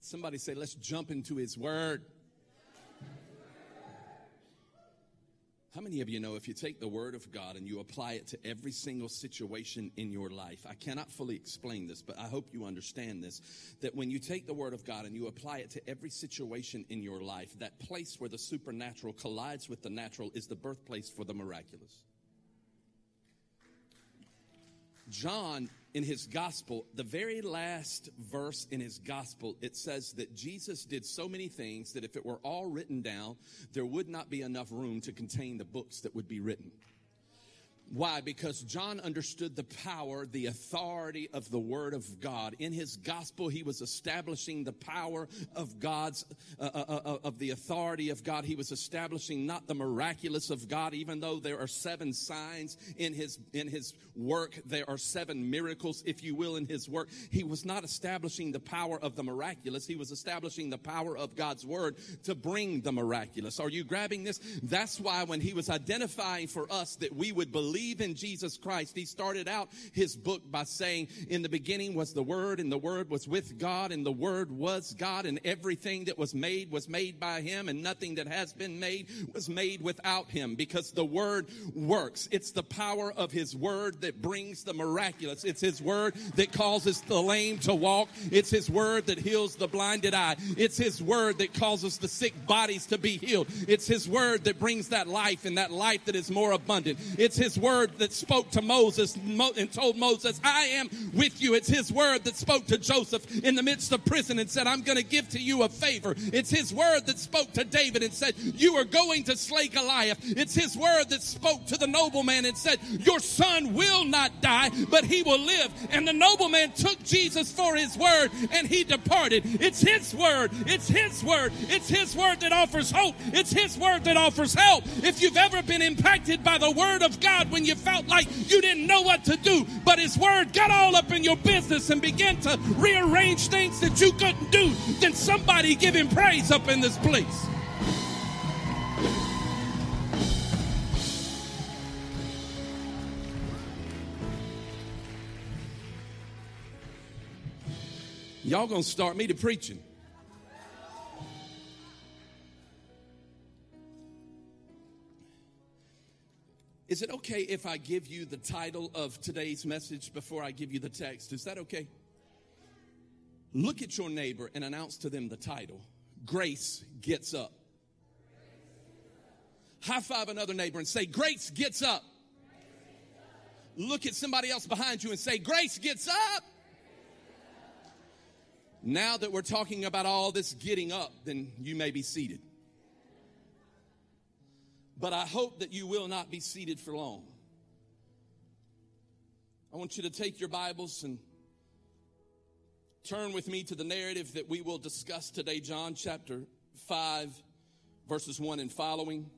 Somebody say, let's jump into his word. How many of you know if you take the word of God and you apply it to every single situation in your life? I cannot fully explain this, but I hope you understand this. That when you take the word of God and you apply it to every situation in your life, that place where the supernatural collides with the natural is the birthplace for the miraculous. John, in his gospel, the very last verse in his gospel, it says that Jesus did so many things that if it were all written down, there would not be enough room to contain the books that would be written. Why? Because John understood the power, the authority of the Word of God. In his gospel, he was establishing the power of God's, uh, uh, uh, of the authority of God. He was establishing not the miraculous of God, even though there are seven signs in his, in his work. There are seven miracles, if you will, in his work. He was not establishing the power of the miraculous. He was establishing the power of God's Word to bring the miraculous. Are you grabbing this? That's why when he was identifying for us that we would believe believe in Jesus Christ, he started out his book by saying, in the beginning was the Word, and the Word was with God, and the Word was God, and everything that was made was made by him, and nothing that has been made was made without him, because the Word works. It's the power of his Word that brings the miraculous. It's his Word that causes the lame to walk. It's his Word that heals the blinded eye. It's his Word that causes the sick bodies to be healed. It's his Word that brings that life and that life that is more abundant. It's his Word word that spoke to Moses and told Moses, I am with you. It's his word that spoke to Joseph in the midst of prison and said, I'm going to give to you a favor. It's his word that spoke to David and said, You are going to slay Goliath. It's his word that spoke to the nobleman and said, Your son will not die, but he will live. And the nobleman took Jesus for his word and he departed. It's his word. It's his word. It's his word that offers hope. It's his word that offers help. If you've ever been impacted by the word of God when when you felt like you didn't know what to do, but His Word got all up in your business and began to rearrange things that you couldn't do, then somebody give Him praise up in this place. Y'all gonna start me to preaching. Is it okay if I give you the title of today's message before I give you the text? Is that okay? Look at your neighbor and announce to them the title Grace Gets Up. High five another neighbor and say, Grace gets up. Look at somebody else behind you and say, Grace gets up. Now that we're talking about all this getting up, then you may be seated but I hope that you will not be seated for long. I want you to take your Bibles and turn with me to the narrative that we will discuss today, John chapter 5, verses 1 and following.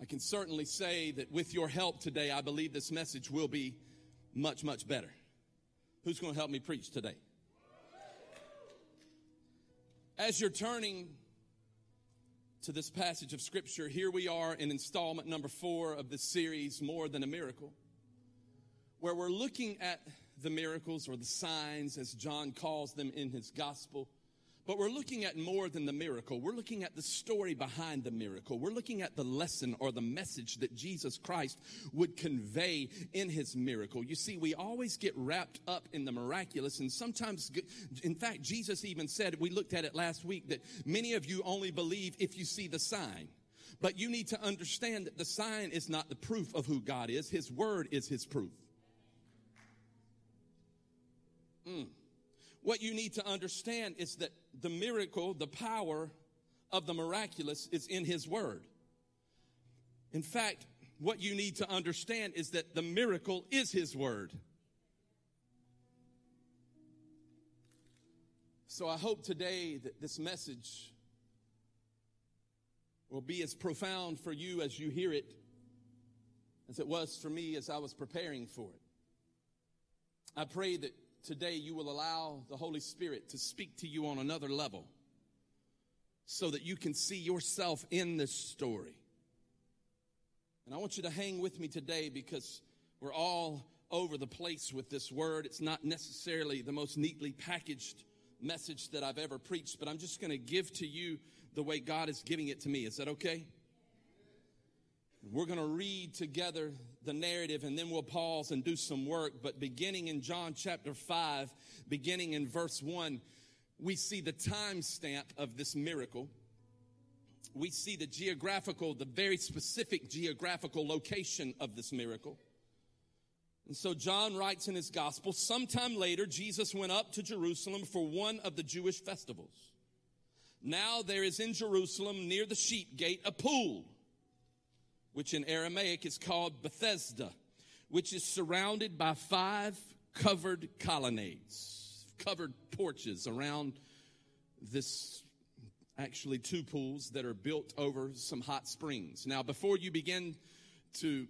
I can certainly say that with your help today, I believe this message will be much, much better. Who's going to help me preach today? As you're turning to this passage of scripture, here we are in installment number four of this series, More Than a Miracle, where we're looking at the miracles or the signs, as John calls them in his gospel but we're looking at more than the miracle. We're looking at the story behind the miracle. We're looking at the lesson or the message that Jesus Christ would convey in his miracle. You see, we always get wrapped up in the miraculous, and sometimes, in fact, Jesus even said, we looked at it last week, that many of you only believe if you see the sign. But you need to understand that the sign is not the proof of who God is, His word is His proof. Mm what you need to understand is that the miracle, the power of the miraculous is in His Word. In fact, what you need to understand is that the miracle is His Word. So I hope today that this message will be as profound for you as you hear it as it was for me as I was preparing for it. I pray that today you will allow the Holy Spirit to speak to you on another level so that you can see yourself in this story. And I want you to hang with me today because we're all over the place with this word. It's not necessarily the most neatly packaged message that I've ever preached, but I'm just going to give to you the way God is giving it to me. Is that okay? We're going to read together the narrative and then we'll pause and do some work. But beginning in John chapter 5, beginning in verse 1, we see the time stamp of this miracle. We see the geographical, the very specific geographical location of this miracle. And so John writes in his gospel, sometime later, Jesus went up to Jerusalem for one of the Jewish festivals. Now there is in Jerusalem near the sheep gate a pool, which in Aramaic is called Bethesda, which is surrounded by five covered colonnades, covered porches around this actually two pools that are built over some hot springs. Now, before you begin to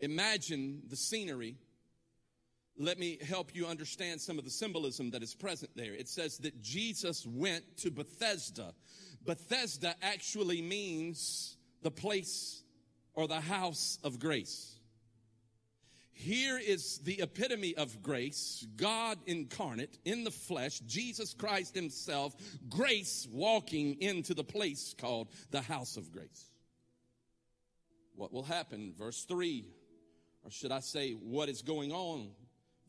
imagine the scenery, let me help you understand some of the symbolism that is present there. It says that Jesus went to Bethesda. Bethesda actually means the place or the house of grace. Here is the epitome of grace God incarnate in the flesh, Jesus Christ Himself, grace walking into the place called the house of grace. What will happen? Verse 3, or should I say, what is going on?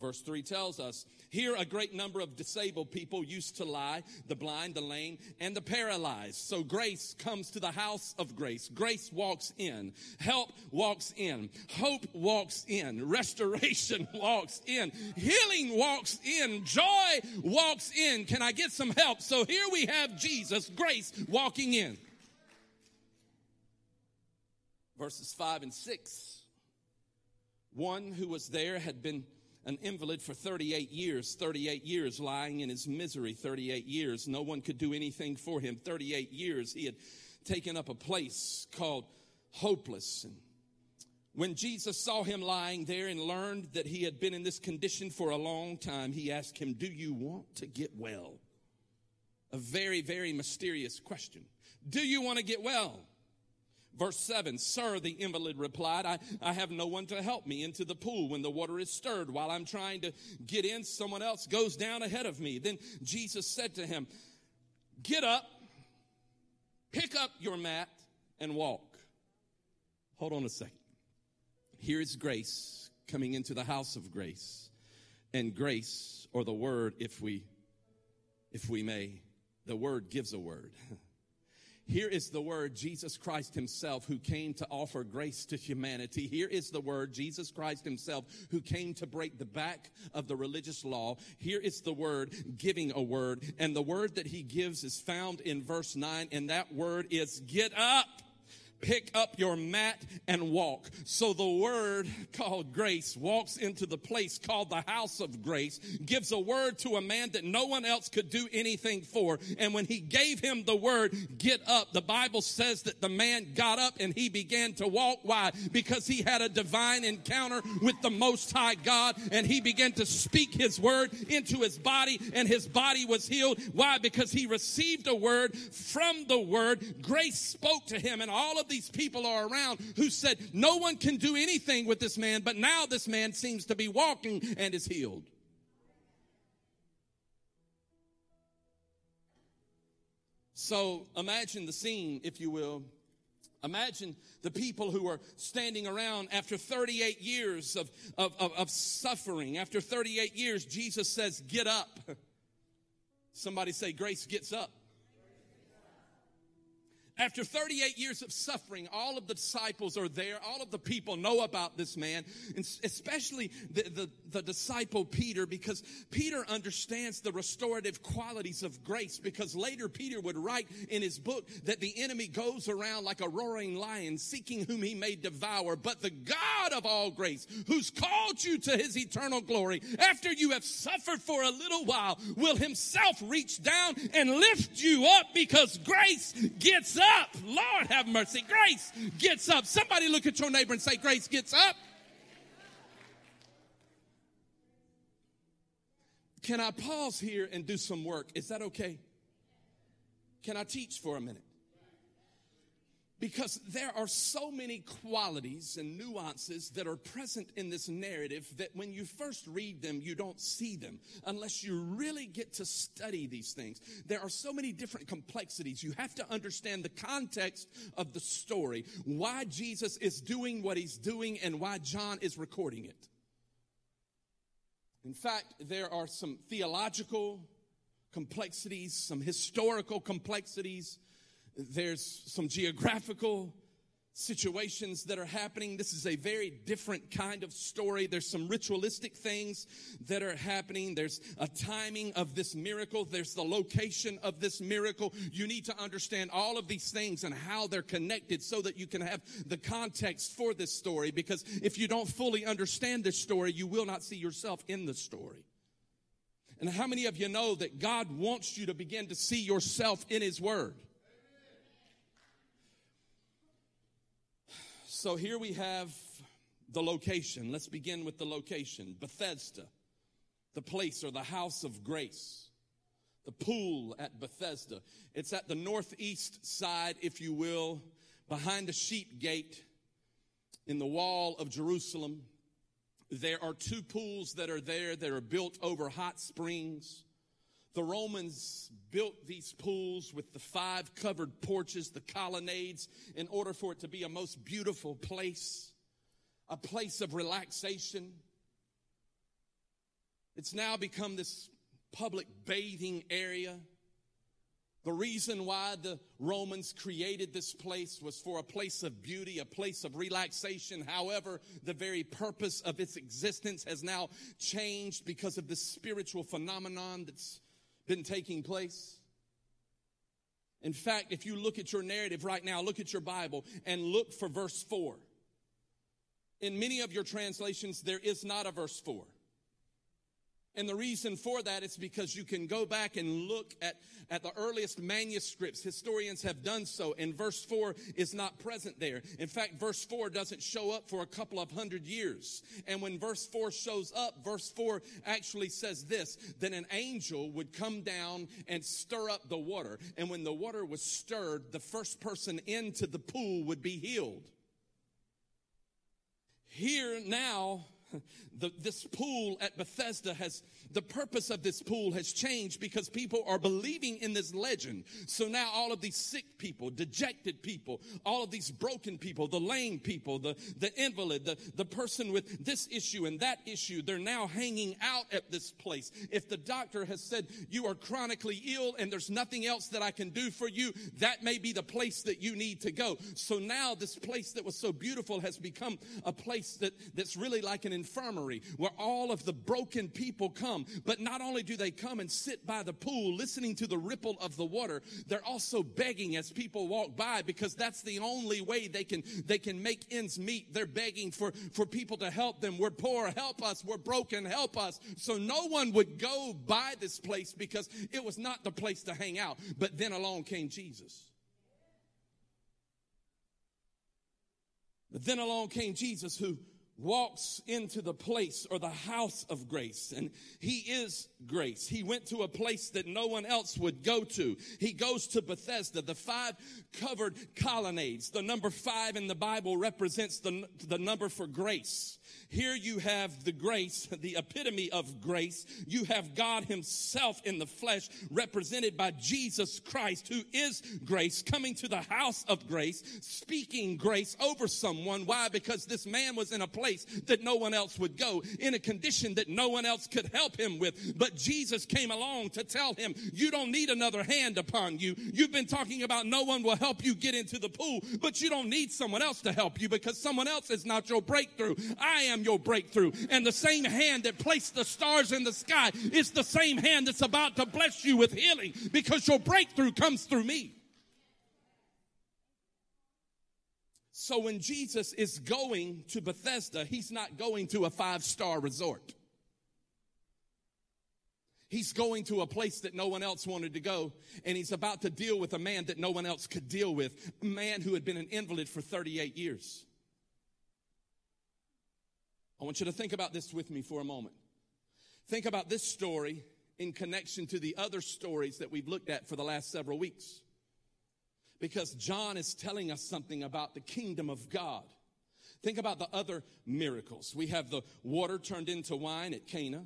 Verse 3 tells us here a great number of disabled people used to lie the blind, the lame, and the paralyzed. So grace comes to the house of grace. Grace walks in. Help walks in. Hope walks in. Restoration walks in. Healing walks in. Joy walks in. Can I get some help? So here we have Jesus, grace walking in. Verses 5 and 6. One who was there had been an invalid for 38 years, 38 years lying in his misery, 38 years. No one could do anything for him. 38 years he had taken up a place called hopeless. And when Jesus saw him lying there and learned that he had been in this condition for a long time, he asked him, Do you want to get well? A very, very mysterious question. Do you want to get well? Verse 7 Sir, the invalid replied, I, I have no one to help me into the pool when the water is stirred. While I'm trying to get in, someone else goes down ahead of me. Then Jesus said to him, Get up, pick up your mat, and walk. Hold on a second. Here is grace coming into the house of grace. And grace, or the word, if we if we may, the word gives a word. Here is the word Jesus Christ himself who came to offer grace to humanity. Here is the word Jesus Christ himself who came to break the back of the religious law. Here is the word giving a word. And the word that he gives is found in verse 9 and that word is get up pick up your mat and walk. So the word called grace walks into the place called the house of grace, gives a word to a man that no one else could do anything for. And when he gave him the word, get up, the Bible says that the man got up and he began to walk. Why? Because he had a divine encounter with the Most High God and he began to speak his word into his body and his body was healed. Why? Because he received a word from the word. Grace spoke to him and all of these people are around who said, No one can do anything with this man, but now this man seems to be walking and is healed. So imagine the scene, if you will. Imagine the people who are standing around after 38 years of, of, of, of, suffering. After 38 years, Jesus says, Get up. Somebody say, Grace gets up. After 38 years of suffering, all of the disciples are there. All of the people know about this man, and especially the, the, the, disciple Peter, because Peter understands the restorative qualities of grace. Because later Peter would write in his book that the enemy goes around like a roaring lion, seeking whom he may devour. But the God of all grace, who's called you to his eternal glory, after you have suffered for a little while, will himself reach down and lift you up because grace gets up up. Lord have mercy. Grace gets up. Somebody look at your neighbor and say, Grace gets up. Can I pause here and do some work? Is that okay? Can I teach for a minute? Because there are so many qualities and nuances that are present in this narrative that when you first read them, you don't see them unless you really get to study these things. There are so many different complexities. You have to understand the context of the story, why Jesus is doing what he's doing, and why John is recording it. In fact, there are some theological complexities, some historical complexities there's some geographical situations that are happening. This is a very different kind of story. There's some ritualistic things that are happening. There's a timing of this miracle. There's the location of this miracle. You need to understand all of these things and how they're connected so that you can have the context for this story. Because if you don't fully understand this story, you will not see yourself in the story. And how many of you know that God wants you to begin to see yourself in His Word? So here we have the location. Let's begin with the location Bethesda, the place or the house of grace, the pool at Bethesda. It's at the northeast side, if you will, behind the sheep gate in the wall of Jerusalem. There are two pools that are there that are built over hot springs. The Romans built these pools with the five covered porches, the colonnades, in order for it to be a most beautiful place, a place of relaxation. It's now become this public bathing area. The reason why the Romans created this place was for a place of beauty, a place of relaxation. However, the very purpose of its existence has now changed because of this spiritual phenomenon that's been taking place? In fact, if you look at your narrative right now, look at your Bible and look for verse 4. In many of your translations, there is not a verse 4. And the reason for that is because you can go back and look at, at the earliest manuscripts. Historians have done so, and verse 4 is not present there. In fact, verse 4 doesn't show up for a couple of hundred years. And when verse 4 shows up, verse 4 actually says this Then an angel would come down and stir up the water. And when the water was stirred, the first person into the pool would be healed. Here now, the, this pool at Bethesda has, the purpose of this pool has changed because people are believing in this legend. So now all of these sick people, dejected people, all of these broken people, the lame people, the, the invalid, the, the person with this issue and that issue, they're now hanging out at this place. If the doctor has said you are chronically ill and there's nothing else that I can do for you, that may be the place that you need to go. So now this place that was so beautiful has become a place that, that's really like an infirmary where all of the broken people come. But not only do they come and sit by the pool listening to the ripple of the water, they're also begging as people walk by because that's the only way they can, they can make ends meet. They're begging for, for people to help them. We're poor, help us. We're broken, help us. So no one would go by this place because it was not the place to hang out. But then along came Jesus. But then along came Jesus who walks into the place or the house of grace and he is grace. He went to a place that no one else would go to. He goes to Bethesda, the five covered colonnades. The number five in the Bible represents the, the number for grace. Here you have the grace, the epitome of grace. You have God himself in the flesh represented by Jesus Christ, who is grace, coming to the house of grace, speaking grace over someone. Why? Because this man was in a place that no one else would go, in a condition that no one else could help him with. But Jesus came along to tell him, you don't need another hand upon you. You've been talking about no one will help you get into the pool, but you don't need someone else to help you because someone else is not your breakthrough. I am your breakthrough. And the same hand that placed the stars in the sky is the same hand that's about to bless you with healing because your breakthrough comes through me. So when Jesus is going to Bethesda, he's not going to a five star resort. He's going to a place that no one else wanted to go, and he's about to deal with a man that no one else could deal with, a man who had been an invalid for 38 years. I want you to think about this with me for a moment. Think about this story in connection to the other stories that we've looked at for the last several weeks. because John is telling us something about the kingdom of God. Think about the other miracles. We have the water turned into wine at Cana.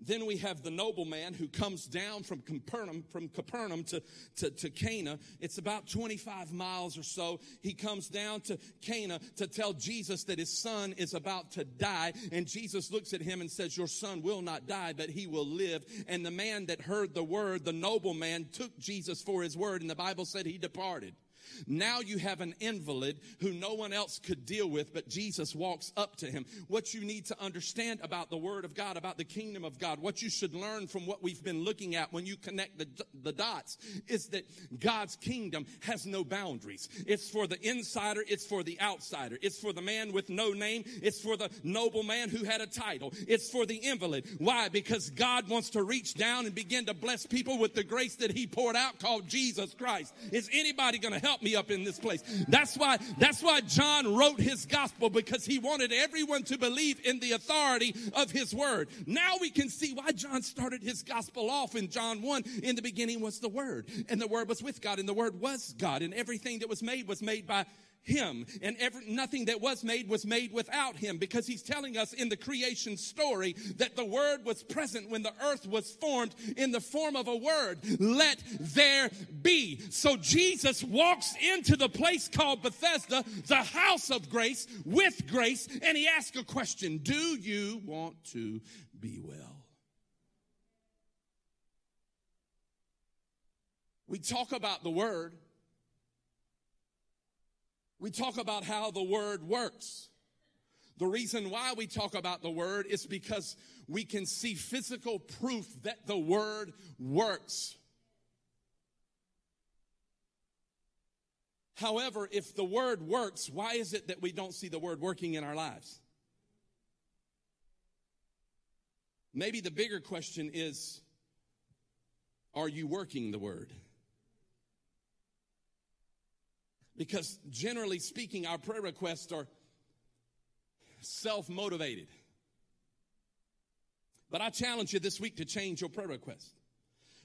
Then we have the nobleman who comes down from Capernaum, from Capernaum to, to, to Cana. It's about 25 miles or so. He comes down to Cana to tell Jesus that his son is about to die. And Jesus looks at him and says, your son will not die, but he will live. And the man that heard the word, the nobleman, took Jesus for his word. And the Bible said he departed. Now you have an invalid who no one else could deal with, but Jesus walks up to him. What you need to understand about the Word of God, about the kingdom of God, what you should learn from what we've been looking at when you connect the, the dots is that God's kingdom has no boundaries. It's for the insider, it's for the outsider, it's for the man with no name, it's for the noble man who had a title, it's for the invalid. Why? Because God wants to reach down and begin to bless people with the grace that He poured out called Jesus Christ. Is anybody going to help me up in this place. That's why, that's why John wrote his gospel because he wanted everyone to believe in the authority of his word. Now we can see why John started his gospel off in John 1. In the beginning was the word and the word was with God and the word was God and everything that was made was made by him and every, nothing that was made was made without him because he's telling us in the creation story that the word was present when the earth was formed in the form of a word. Let there be. So jesus walks into the place called bethesda the house of grace with grace and he asks a question. Do you want to be well? We talk about the word we talk about how the word works. The reason why we talk about the word is because we can see physical proof that the word works. However, if the word works, why is it that we don't see the word working in our lives? Maybe the bigger question is Are you working the word? Because generally speaking, our prayer requests are self motivated. But I challenge you this week to change your prayer request.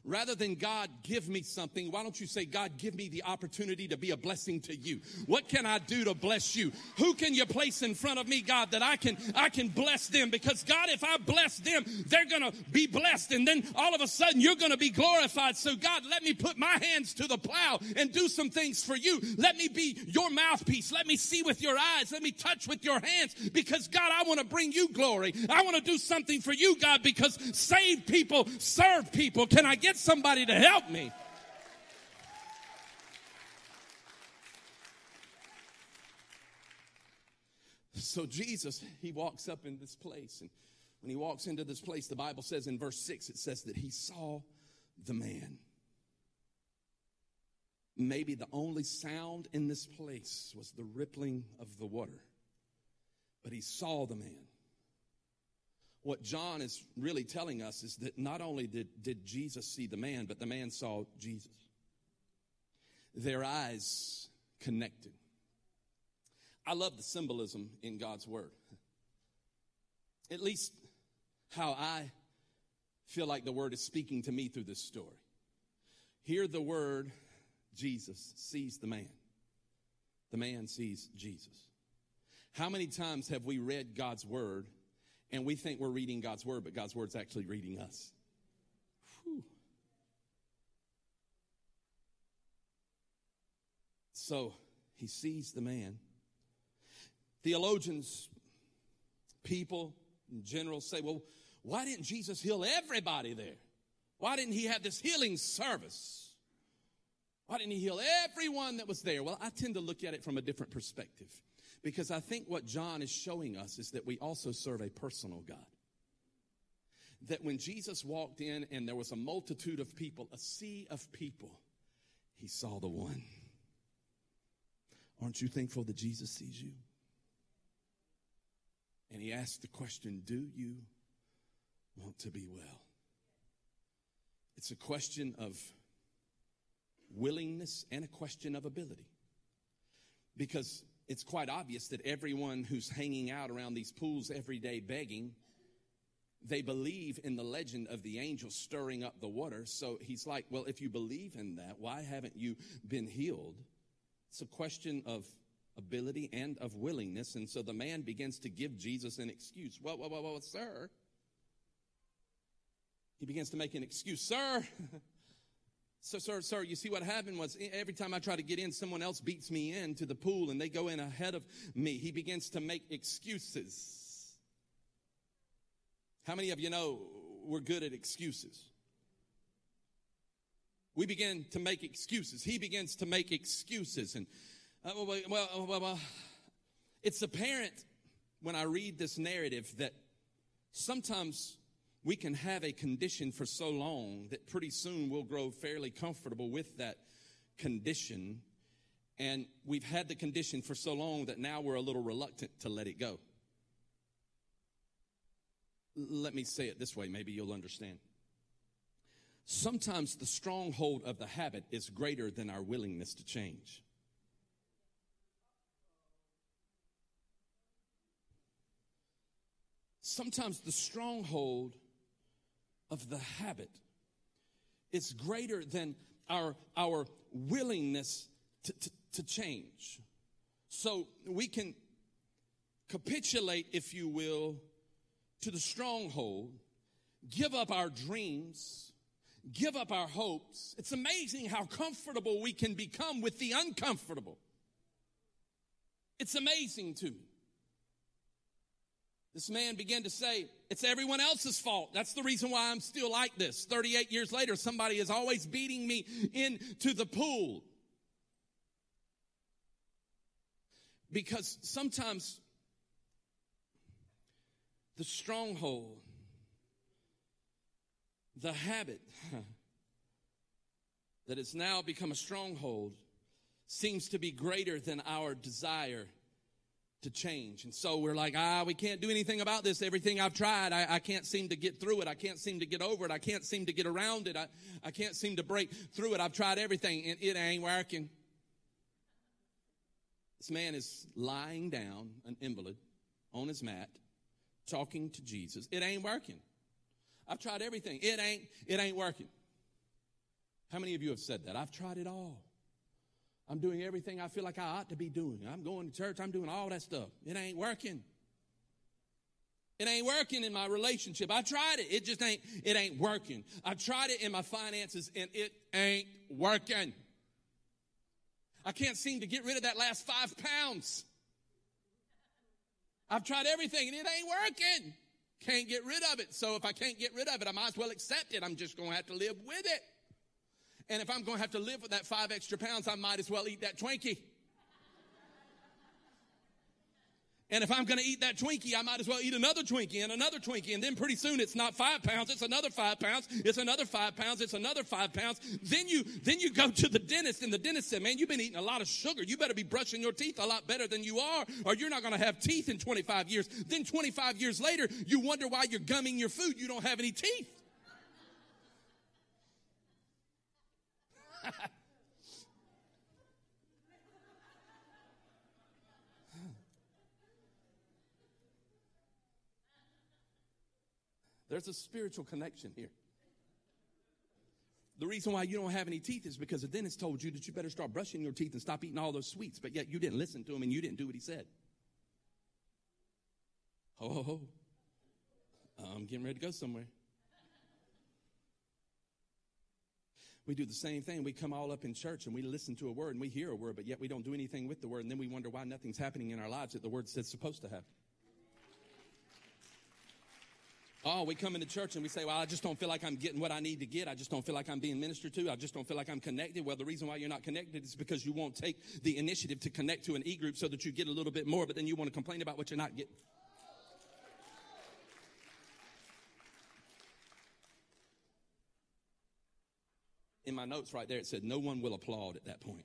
Rather than God give me something, why don't you say, God, give me the opportunity to be a blessing to you? What can I do to bless you? Who can you place in front of me, God, that I can, I can bless them? Because God, if I bless them, they're gonna be blessed. And then all of a sudden you're gonna be glorified. So God, let me put my hands to the plow and do some things for you. Let me be your mouthpiece. Let me see with your eyes. Let me touch with your hands. Because God, I want to bring you glory. I want to do something for you, God, because save people, serve people. Can I get get somebody to help me. So Jesus, he walks up in this place. And when he walks into this place, the Bible says in verse 6, it says that he saw the man. Maybe the only sound in this place was the rippling of the water. But he saw the man what John is really telling us is that not only did, did Jesus see the man, but the man saw Jesus. Their eyes connected. I love the symbolism in God's word. At least how I feel like the word is speaking to me through this story. Hear the word, Jesus sees the man. The man sees Jesus. How many times have we read God's word and we think we're reading God's word, but God's word's actually reading us. Whew. So he sees the man. Theologians, people in general say, well, why didn't Jesus heal everybody there? Why didn't he have this healing service? Why didn't he heal everyone that was there? Well, I tend to look at it from a different perspective. Because I think what John is showing us is that we also serve a personal God. That when Jesus walked in and there was a multitude of people, a sea of people, he saw the one. Aren't you thankful that Jesus sees you? And he asked the question Do you want to be well? It's a question of willingness and a question of ability. Because it's quite obvious that everyone who's hanging out around these pools every day begging they believe in the legend of the angel stirring up the water. So he's like, Well, if you believe in that, why haven't you been healed? It's a question of ability and of willingness. And so the man begins to give Jesus an excuse. Well, well, well, well sir. He begins to make an excuse. Sir, so, sir, sir, you see what happened was every time I try to get in, someone else beats me into the pool and they go in ahead of me. He begins to make excuses. How many of you know we're good at excuses? We begin to make excuses. He begins to make excuses. And, uh, well, well, well, well, it's apparent when I read this narrative that sometimes we can have a condition for so long that pretty soon we'll grow fairly comfortable with that condition. And we've had the condition for so long that now we're a little reluctant to let it go. Let me say it this way, maybe you'll understand. Sometimes the stronghold of the habit is greater than our willingness to change. Sometimes the stronghold of the habit It's greater than our, our willingness to, to, to change. So we can capitulate, if you will, to the stronghold, give up our dreams, give up our hopes. It's amazing how comfortable we can become with the uncomfortable. It's amazing to me. This man began to say, It's everyone else's fault. That's the reason why I'm still like this. 38 years later, somebody is always beating me into the pool. Because sometimes the stronghold, the habit that has now become a stronghold seems to be greater than our desire to change. And so we're like, ah, we can't do anything about this. Everything I've tried, I, I, can't seem to get through it. I can't seem to get over it. I can't seem to get around it. I, I can't seem to break through it. I've tried everything and it ain't working. This man is lying down, an invalid, on his mat, talking to Jesus. It ain't working. I've tried everything. It ain't, it ain't working. How many of you have said that? I've tried it all. I'm doing everything I feel like I ought to be doing. I'm going to church. I'm doing all that stuff. It ain't working. It ain't working in my relationship. I tried it. It just ain't, it ain't working. I tried it in my finances and it ain't working. I can't seem to get rid of that last five pounds. I've tried everything and it ain't working. Can't get rid of it. So if I can't get rid of it, I might as well accept it. I'm just going to have to live with it. And if I'm going to have to live with that five extra pounds, I might as well eat that Twinkie. And if I'm going to eat that Twinkie, I might as well eat another Twinkie and another Twinkie. And then pretty soon it's not five pounds, it's another five pounds, it's another five pounds, it's another five pounds. Then you, then you go to the dentist and the dentist said, man, you've been eating a lot of sugar. You better be brushing your teeth a lot better than you are or you're not going to have teeth in 25 years. Then 25 years later, you wonder why you're gumming your food. You don't have any teeth. There's a spiritual connection here. The reason why you don't have any teeth is because the dentist told you that you better start brushing your teeth and stop eating all those sweets, but yet you didn't listen to him and you didn't do what he said. Oh, I'm getting ready to go somewhere. We do the same thing. We come all up in church and we listen to a word and we hear a word, but yet we don't do anything with the word. And then we wonder why nothing's happening in our lives that the word says supposed to happen. Oh, we come into church and we say, Well, I just don't feel like I'm getting what I need to get. I just don't feel like I'm being ministered to. I just don't feel like I'm connected. Well, the reason why you're not connected is because you won't take the initiative to connect to an e group so that you get a little bit more, but then you want to complain about what you're not getting. My notes right there, it said, No one will applaud at that point.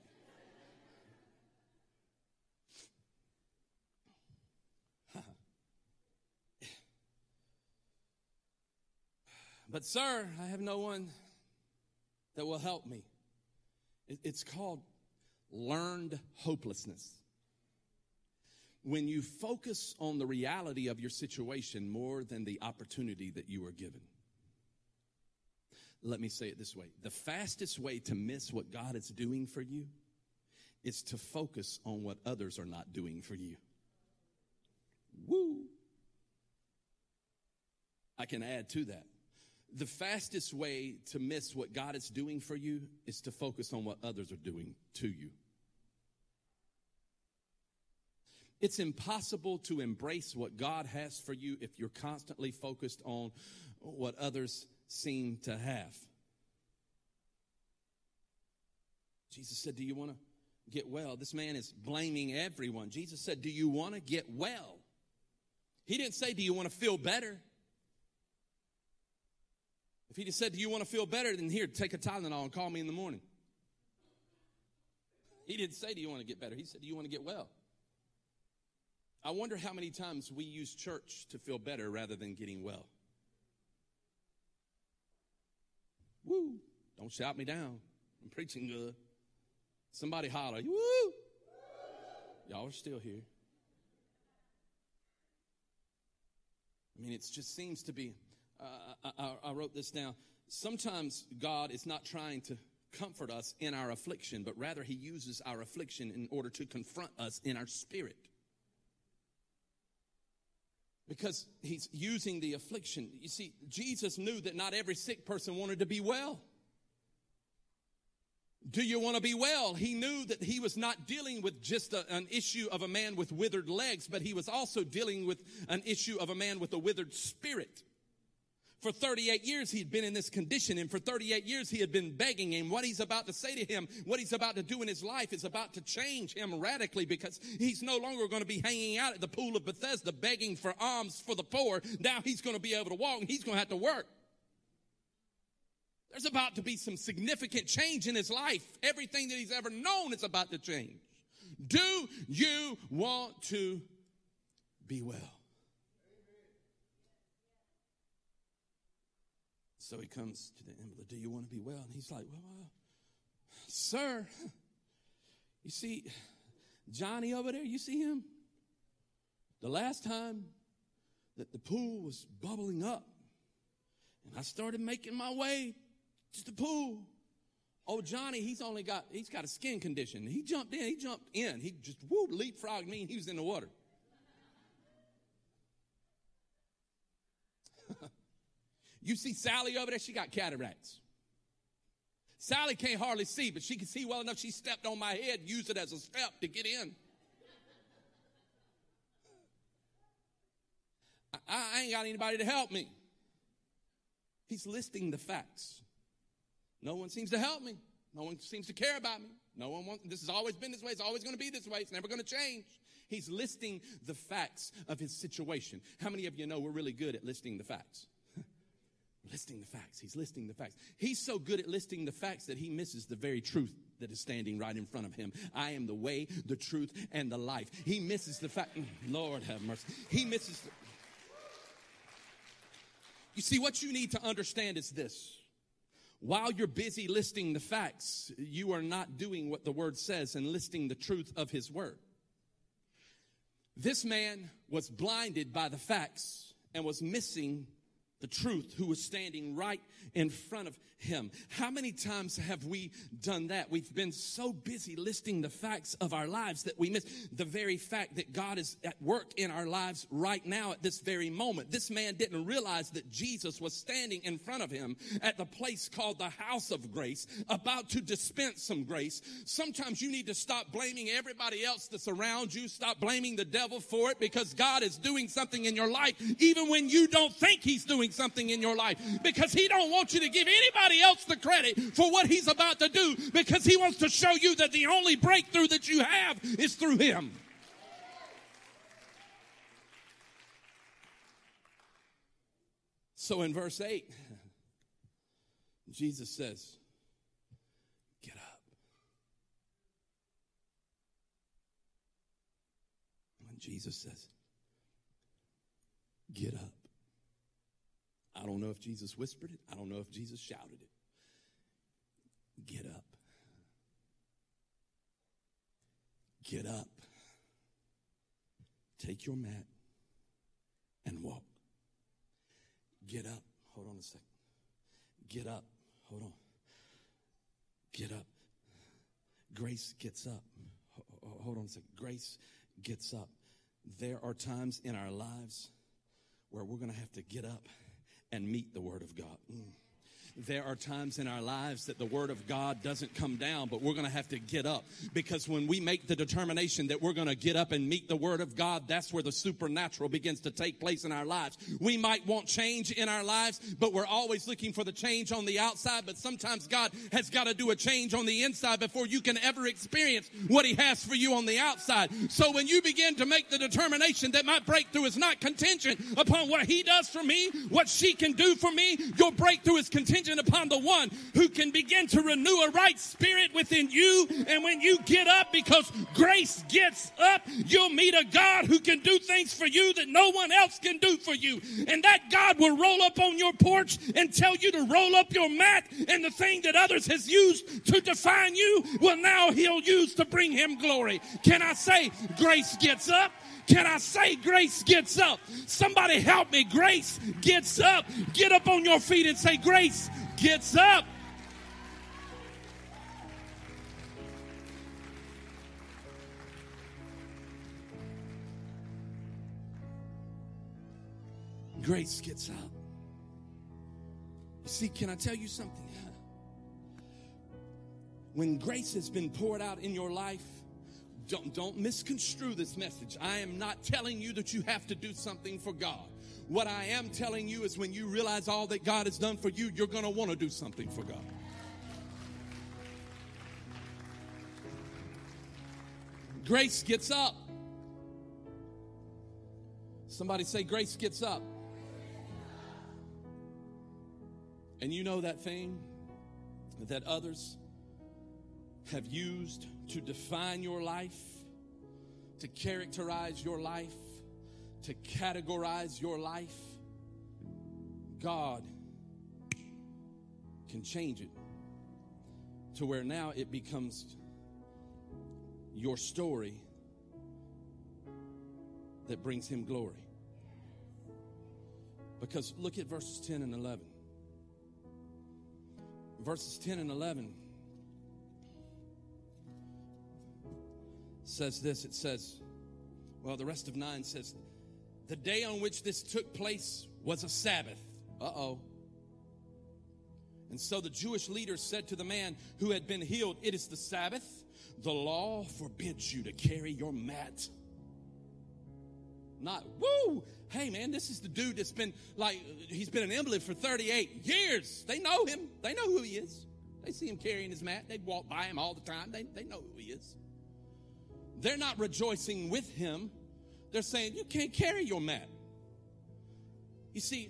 But, sir, I have no one that will help me. It's called learned hopelessness. when you focus on the reality of your situation more than the opportunity that you are given. Let me say it this way the fastest way to miss what God is doing for you is to focus on what others are not doing for you. Woo! I can add to that. The fastest way to miss what God is doing for you is to focus on what others are doing to you. It's impossible to embrace what God has for you if you're constantly focused on what others seem to have. Jesus said, Do you want to get well? This man is blaming everyone. Jesus said, Do you want to get well? He didn't say, Do you want to feel better? If he just said, Do you want to feel better? Then here, take a Tylenol and call me in the morning. He didn't say, Do you want to get better? He said, Do you want to get well? I wonder how many times we use church to feel better rather than getting well. Woo! Don't shout me down. I'm preaching good. Somebody holler, woo! Y'all are still here. I mean, it just seems to be. Uh, I, I wrote this down. Sometimes God is not trying to comfort us in our affliction, but rather He uses our affliction in order to confront us in our spirit because he's using the affliction. You see, Jesus knew that not every sick person wanted to be well. Do you want to be well? He knew that he was not dealing with just a, an issue of a man with withered legs, but he was also dealing with an issue of a man with a withered spirit. For 38 years, he'd been in this condition, and for 38 years, he had been begging And What he's about to say to him, what he's about to do in his life, is about to change him radically because he's no longer going to be hanging out at the pool of Bethesda begging for alms for the poor. Now he's going to be able to walk, and he's going to have to work. There's about to be some significant change in his life. Everything that he's ever known is about to change. Do you want to be well? So he comes to the invalid. Do you want to be well? And he's like, well, well, sir, you see Johnny over there, you see him? The last time that the pool was bubbling up and I started making my way to the pool. Oh, Johnny, he's only got, he's got a skin condition. He jumped in, he jumped in. He just, woo, leapfrogged me and he was in the water. You see Sally over there, she got cataracts. Sally can't hardly see, but she can see well enough. She stepped on my head, used it as a step to get in. I, I ain't got anybody to help me. He's listing the facts. No one seems to help me. No one seems to care about me. No one wants, this has always been this way. It's always going to be this way. It's never going to change. He's listing the facts of his situation. How many of you know we're really good at listing the facts? Listing the facts. He's listing the facts. He's so good at listing the facts that he misses the very truth that is standing right in front of him. I am the way, the truth, and the life. He misses the fact. Mm, Lord have mercy. He misses. The, you see, what you need to understand is this. While you're busy listing the facts, you are not doing what the word says and listing the truth of his word. This man was blinded by the facts and was missing the truth, who was standing right in front of him. How many times have we done that? We've been so busy listing the facts of our lives that we miss the very fact that God is at work in our lives right now at this very moment. This man didn't realize that Jesus was standing in front of him at the place called the house of grace, about to dispense some grace. Sometimes you need to stop blaming everybody else that's around you. Stop blaming the devil for it because God is doing something in your life even when you don't think he's doing something in your life because he don't want you to give anybody else the credit for what he's about to do because he wants to show you that the only breakthrough that you have is through him. So in verse 8, Jesus says, Get up. When Jesus says, Get up. I don't know if Jesus whispered it. I don't know if Jesus shouted it. Get up. Get up. take your mat and walk. Get up. Hold on a second. Get up. Hold on. Get up. Grace gets up. Hold on a second. Grace gets up. There are times in our lives where we're going to have to get up and meet the Word of God. Mm there are times in our lives that the Word of God doesn't come down, but we're going to have to get up. Because when we make the determination that we're going to get up and meet the Word of God, that's where the supernatural begins to take place in our lives. We might want change in our lives, but we're always looking for the change on the outside. But sometimes God has got to do a change on the inside before you can ever experience what He has for you on the outside. So when you begin to make the determination that my breakthrough is not contingent upon what He does for me, what she can do for me, your breakthrough is contingent contingent upon the one who can begin to renew a right spirit within you. And when you get up, because grace gets up, you'll meet a God who can do things for you that no one else can do for you. And that God will roll up on your porch and tell you to roll up your mat and the thing that others has used to define you, well, now he'll use to bring him glory. Can I say grace gets up? Can I say grace gets up? Somebody help me. Grace gets up. Get up on your feet and say, Grace gets up. Grace gets up. See, can I tell you something? When grace has been poured out in your life, don't, don't misconstrue this message. I am not telling you that you have to do something for God. What I am telling you is when you realize all that God has done for you, you're going to want to do something for God. Grace gets up. Somebody say, Grace gets up. And you know that thing that others have used to define your life, to characterize your life, to categorize your life, God can change it to where now it becomes your story that brings him glory. Because look at verses 10 and 11. Verses 10 and 11 says this it says, well, the rest of 9 says, the day on which this took place was a Sabbath. Uh oh. And so the Jewish leaders said to the man who had been healed, It is the Sabbath. The law forbids you to carry your mat. Not, woo! Hey man, this is the dude that's been like, he's been an invalid for 38 years. They know him. They know who he is. They see him carrying his mat. They walk by him all the time. They, they know who he is. They're not rejoicing with him. They're saying, You can't carry your mat. You see,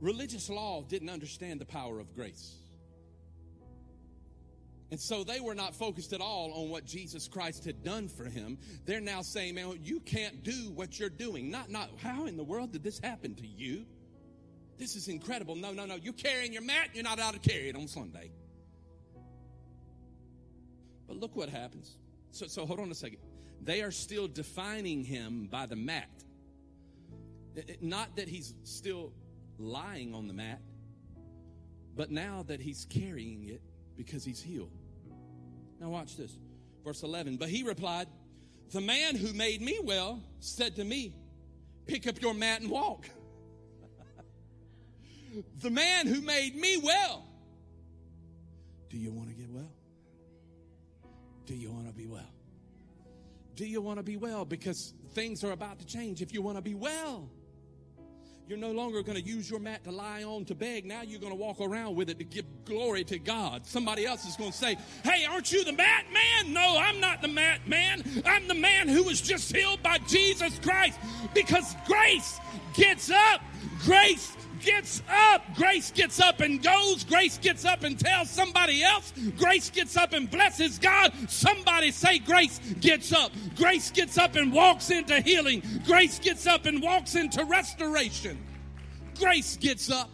religious law didn't understand the power of grace. And so they were not focused at all on what Jesus Christ had done for him. They're now saying, man, you can't do what you're doing. Not, not, how in the world did this happen to you? This is incredible. No, no, no. You're carrying your mat, you're not allowed to carry it on Sunday. But look what happens. So, so hold on a second. They are still defining him by the mat. Not that he's still lying on the mat, but now that he's carrying it because he's healed. Now, watch this. Verse 11. But he replied, The man who made me well said to me, Pick up your mat and walk. the man who made me well. Do you want? Do you want to be well? Do you want to be well? Because things are about to change. If you want to be well, you're no longer going to use your mat to lie on to beg. Now you're going to walk around with it to give glory to God. Somebody else is going to say, Hey, aren't you the mat man? No, I'm not the mat man. I'm the man who was just healed by Jesus Christ because grace gets up. Grace gets up. Grace gets up and goes. Grace gets up and tells somebody else. Grace gets up and blesses God. Somebody say, Grace gets up. Grace gets up and walks into healing. Grace gets up and walks into restoration. Grace gets up.